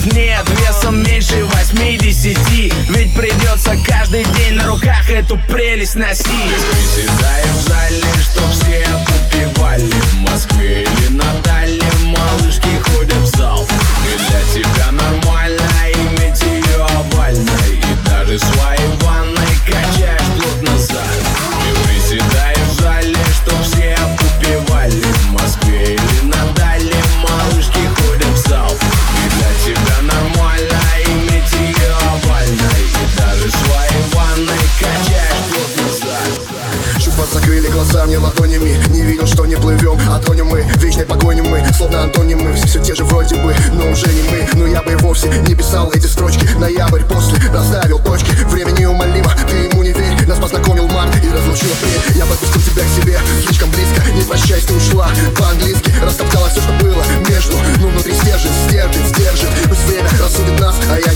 граммов нет Весом меньше 80 Ведь придется каждый день на руках эту прелесть носить. Приседаем в зале, чтоб все попивали В Москве или на дальнем малышки ходят ладонями Не видел, что не плывем, а тонем мы. Вечной погоним мы, словно антонимы Все, все те же вроде бы, но уже не мы. Но я бы и вовсе не писал эти строчки. Ноябрь после расставил точки. Время неумолимо, ты ему не верь. Нас познакомил март и разлучил апрель. Я подпустил тебя к себе, слишком близко. Не прощаясь, ты ушла по-английски. Растоптала все, что было между. Но внутри стержень, стержень, стержень. Пусть время рассудит нас, а я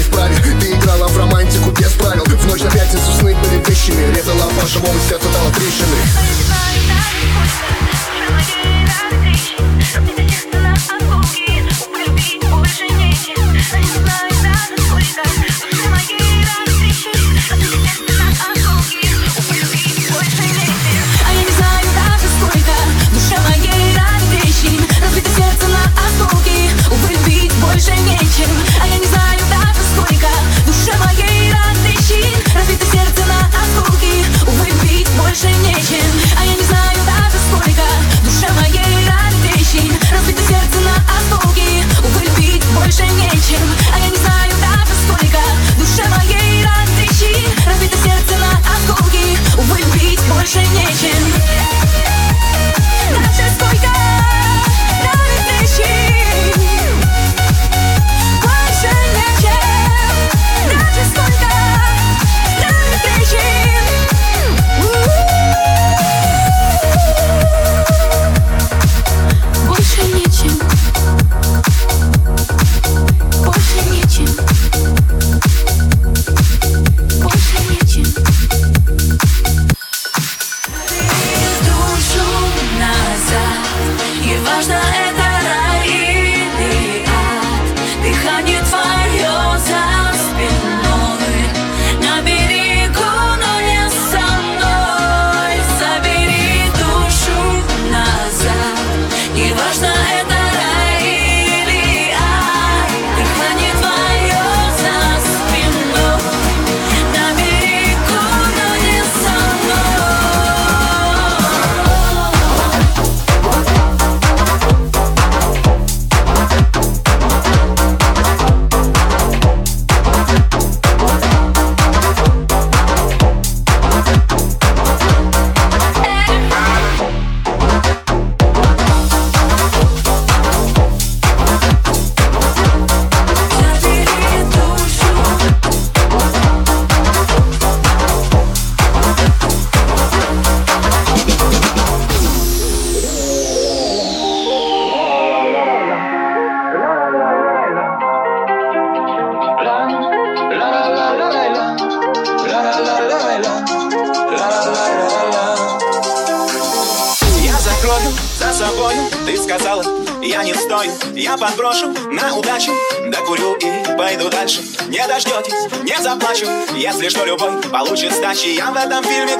She am let them feel me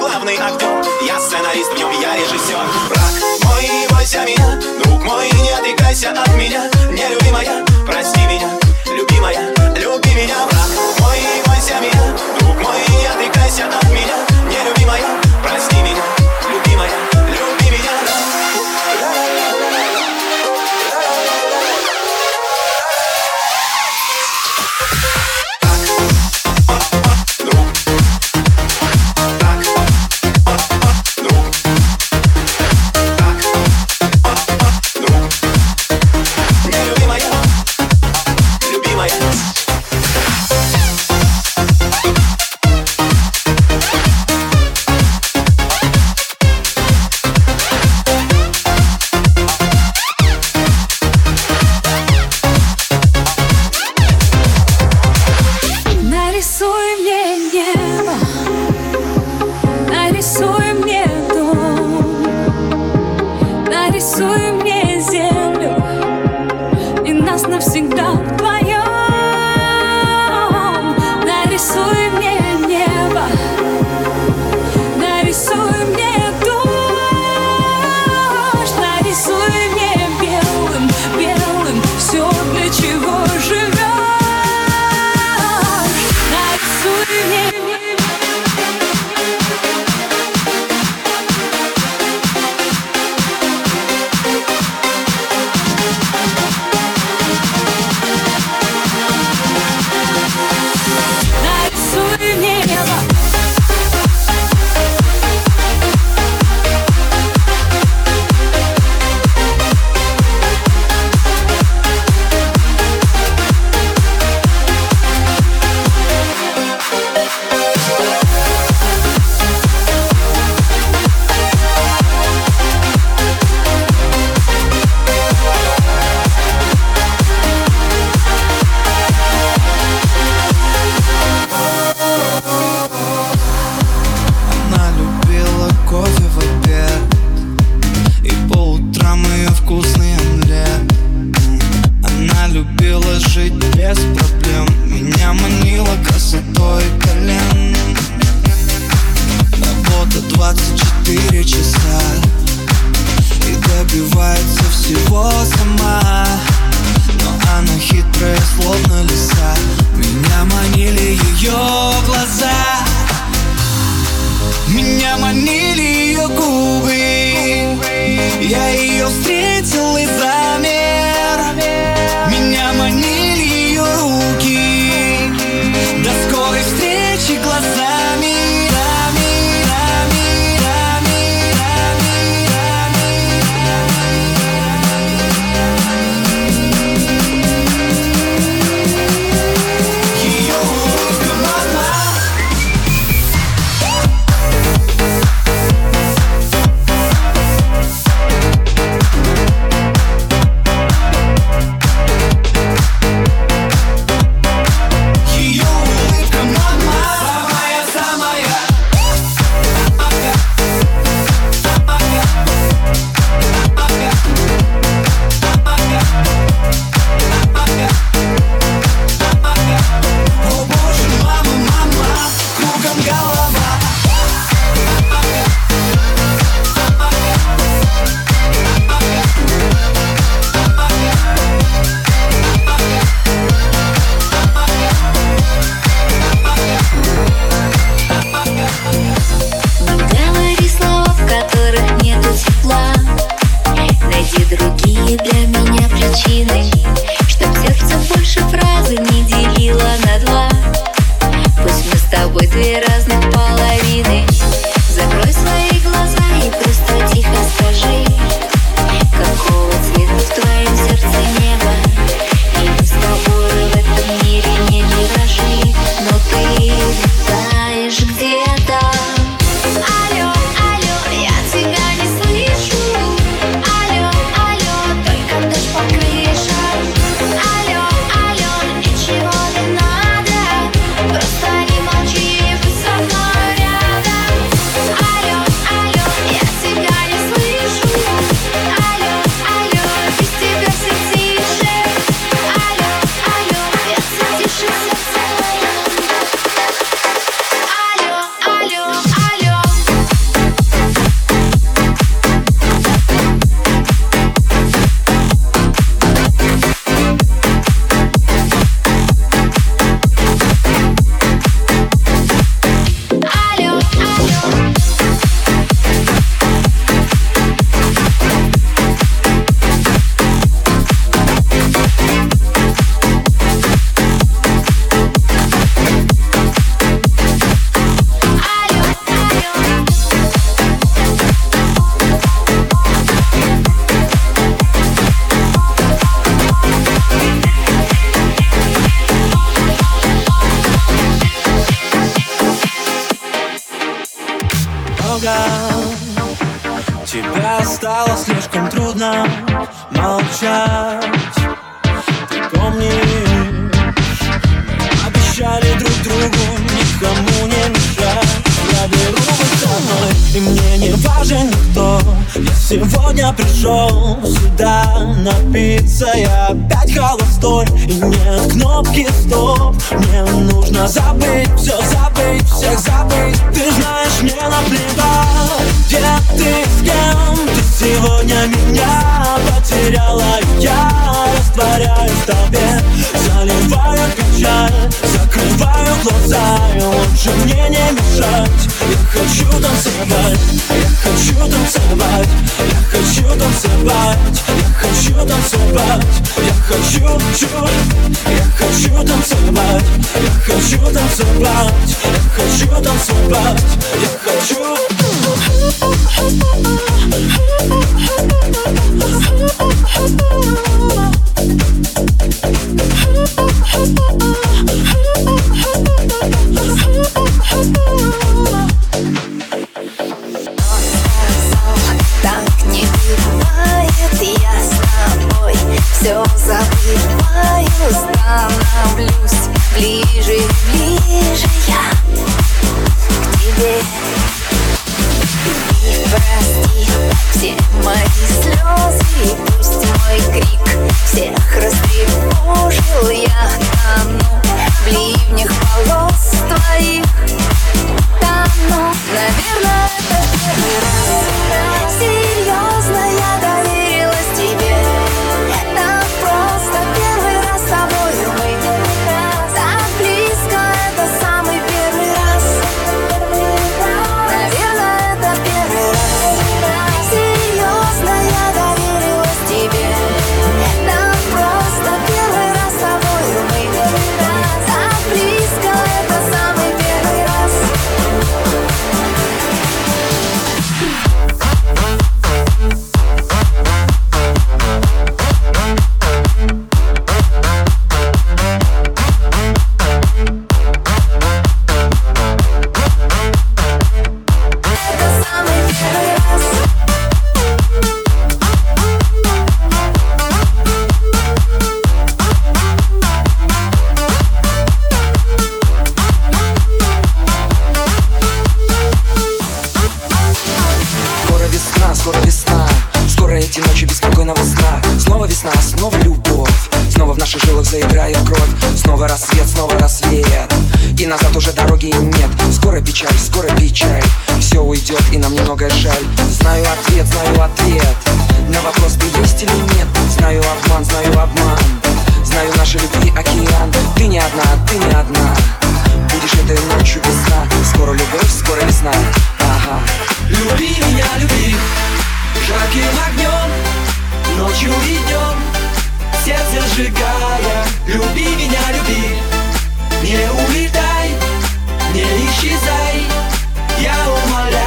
трудно молчать. Ты помнишь, обещали друг другу никому не мешать. Я беру выходной, и мне не важен Я сегодня пришел сюда напиться. Я опять холостой, и нет кнопки стоп. Мне нужно забыть, все забыть, всех забыть. Ты знаешь, мне наплевать, где ты, с кем Ты. Сегодня меня потеряла Я растворяюсь в толпе, заливаю печаль Закрываю глаза, и лучше мне не мешать. Я хочу танцевать, я танцевать. Я хочу танцевать, я хочу танцевать Я хочу, чу, я хочу танцевать Я хочу танцевать, я хочу танцевать Я хочу. Так Все забываю, становлюсь Ближе, ближе я Весна, снова любовь. Снова в наших жилах заиграет кровь. Снова рассвет, снова рассвет. И назад уже дороги нет. Скоро печаль, скоро печаль. Все уйдет и нам немного жаль. Знаю ответ, знаю ответ. На вопрос ты есть или нет Знаю обман, знаю обман. Знаю нашей любви океан. Ты не одна, ты не одна. Будешь этой ночью весна. Скоро любовь, скоро весна. Ага. Люби меня, люби. Жарким огнем Ночью и Сердце сжигая Люби меня, люби. Не улетай Не исчезай Я умоляю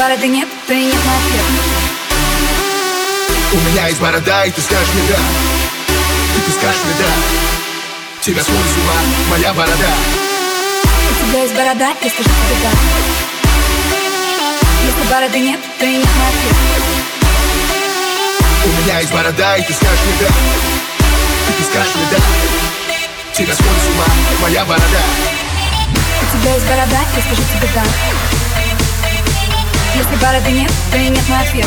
бороды нет, и нет на ответ У меня есть борода, и ты скажешь мне да И ты скажешь мне да Тебя сводит с ума моя борода. У тебя есть борода, я скажу тебе да. Если бороды нет, и нет на ответ У меня есть борода, и ты скажешь мне да И ты скажешь мне да Тебя сводит с ума моя борода. У тебя есть борода, я скажу тебе да Если бороды нет, то и нет на ответ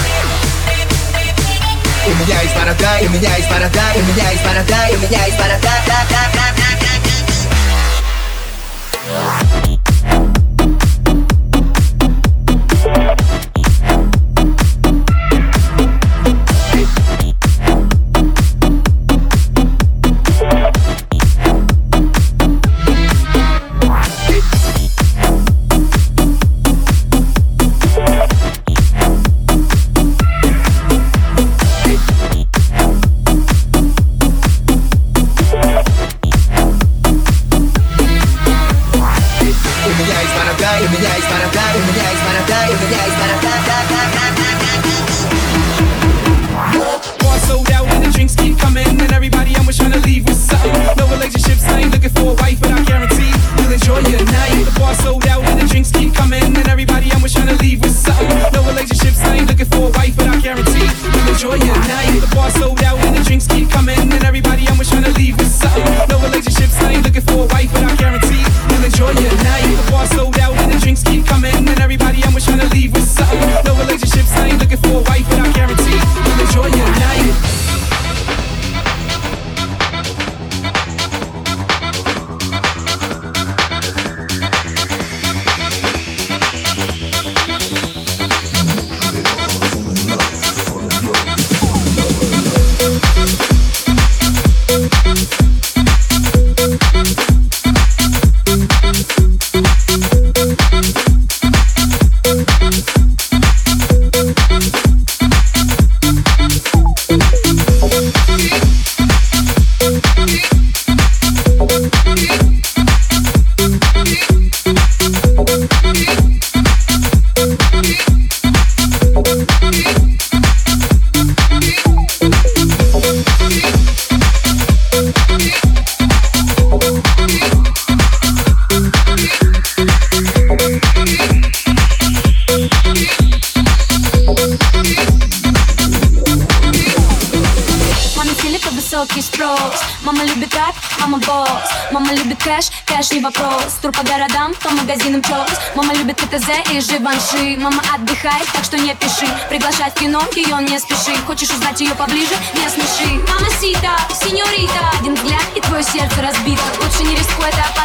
У меня есть борода, у меня есть борода, у меня есть борода, у меня есть борода, да, да, да, да, да. У отдыхает, так что не пиши. Приглашать в кино, ее не спеши Хочешь узнать ее поближе, не смеши. Мама Сита, сеньорита. Один взгляд и твое сердце разбито. Лучше не рискуй, это опасная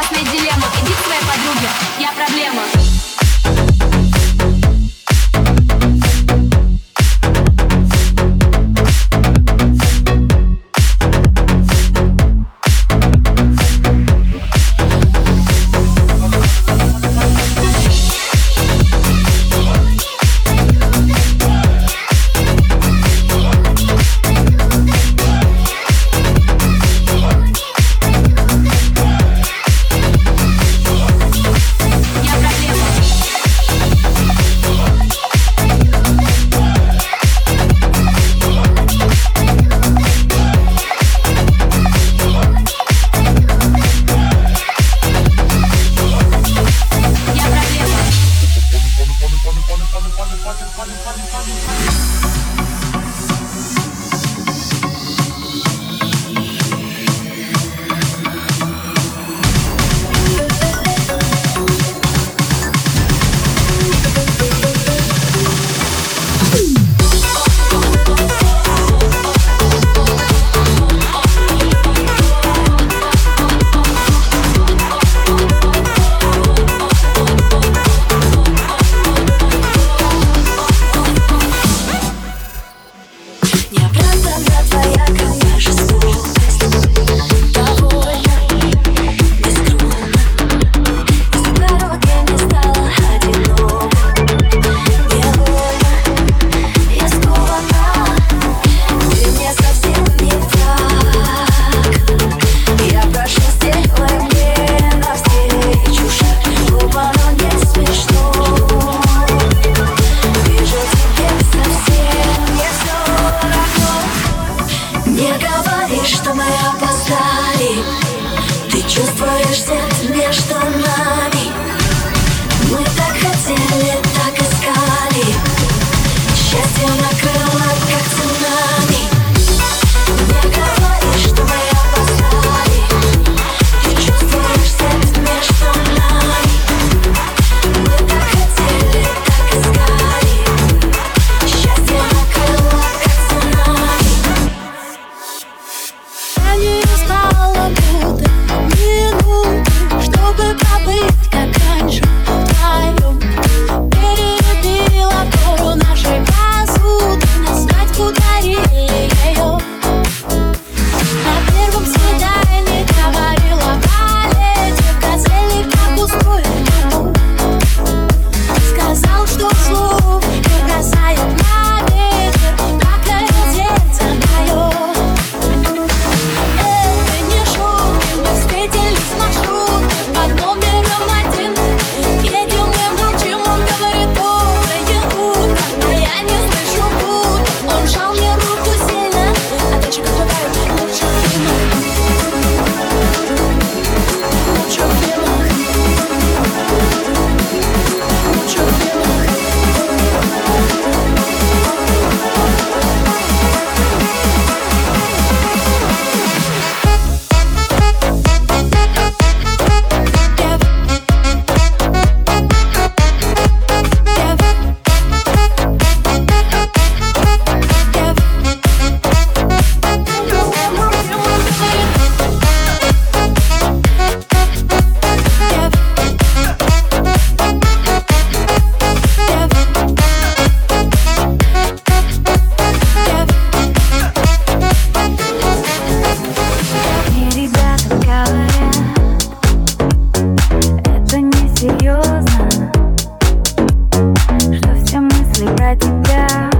down.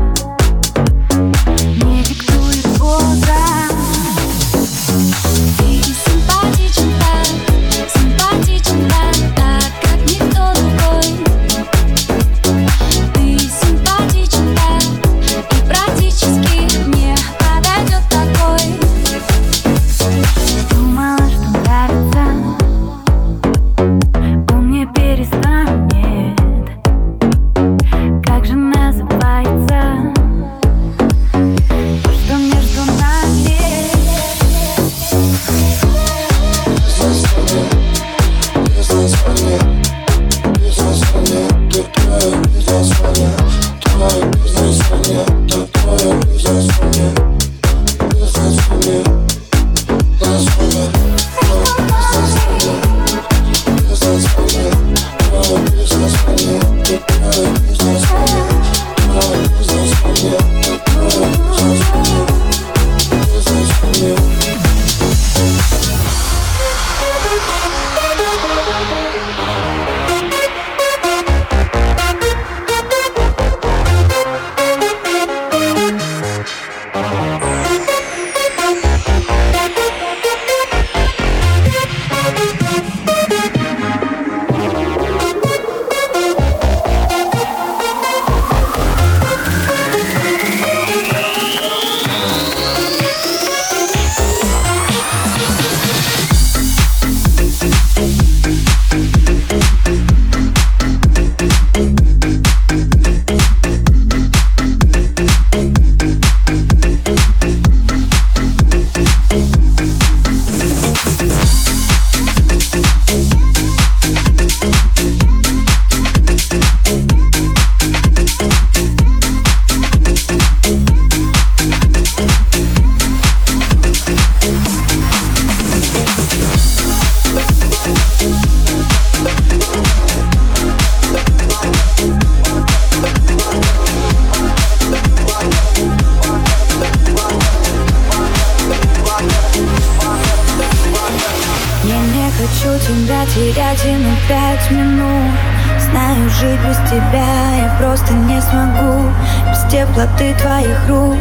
Тебя я просто не смогу Без теплоты твоих рук.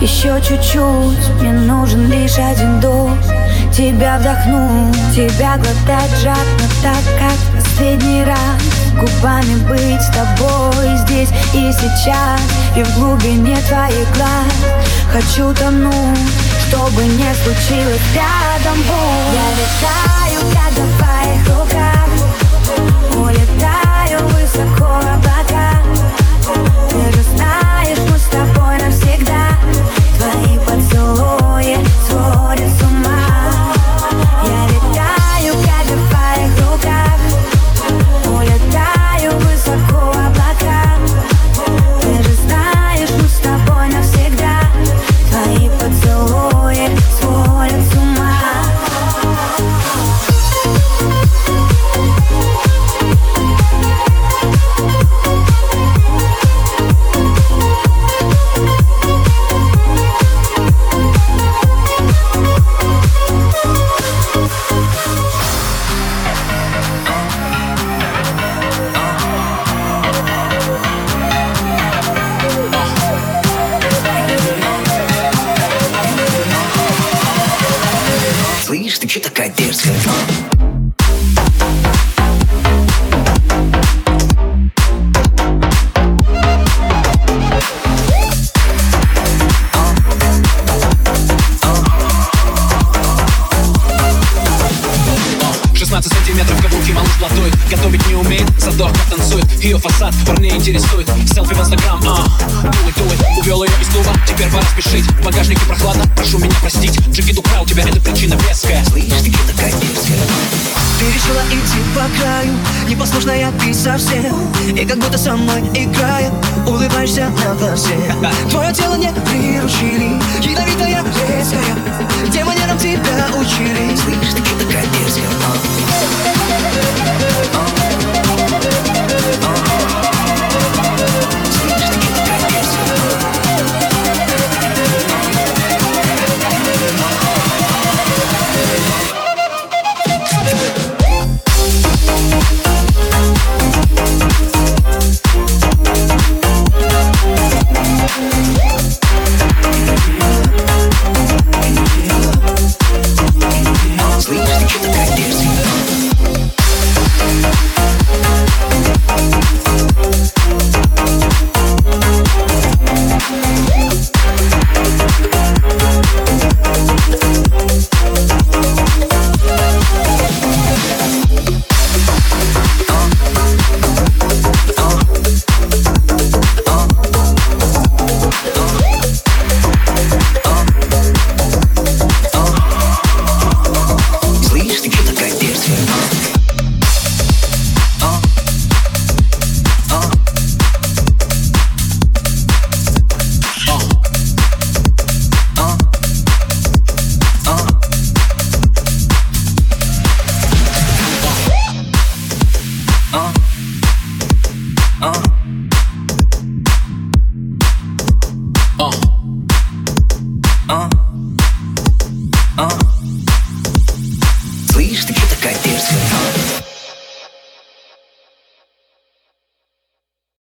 Еще чуть-чуть Мне нужен лишь один дух Тебя вдохнуть, тебя глотать жадно Так, как последний раз. Губами быть с тобой здесь и сейчас И в глубине твоих глаз. Хочу тонуть, чтобы не случилось рядом будь Я летаю, когда в твоих руках Улетаю высоко облака Ты же знаешь, сантиметров каблуки малыш платует Готовить не умеет, как танцует. Ее фасад парней интересует. Селфи в инстаграм, а Дует, дует, увел ее из клуба Теперь пора спешить. В багажнике прохладно, прошу меня простить. Джигит украл тебя, это причина веская. Слышь, ты че такая дерзкая? Ты решила идти по краю. Непослушная ты совсем. И как будто со мной играя Улыбаешься на глазе Твое тело не приручили. Ядовитая, резкая. Где манерам тебя учили. Слышь, ты че такая дерзкая?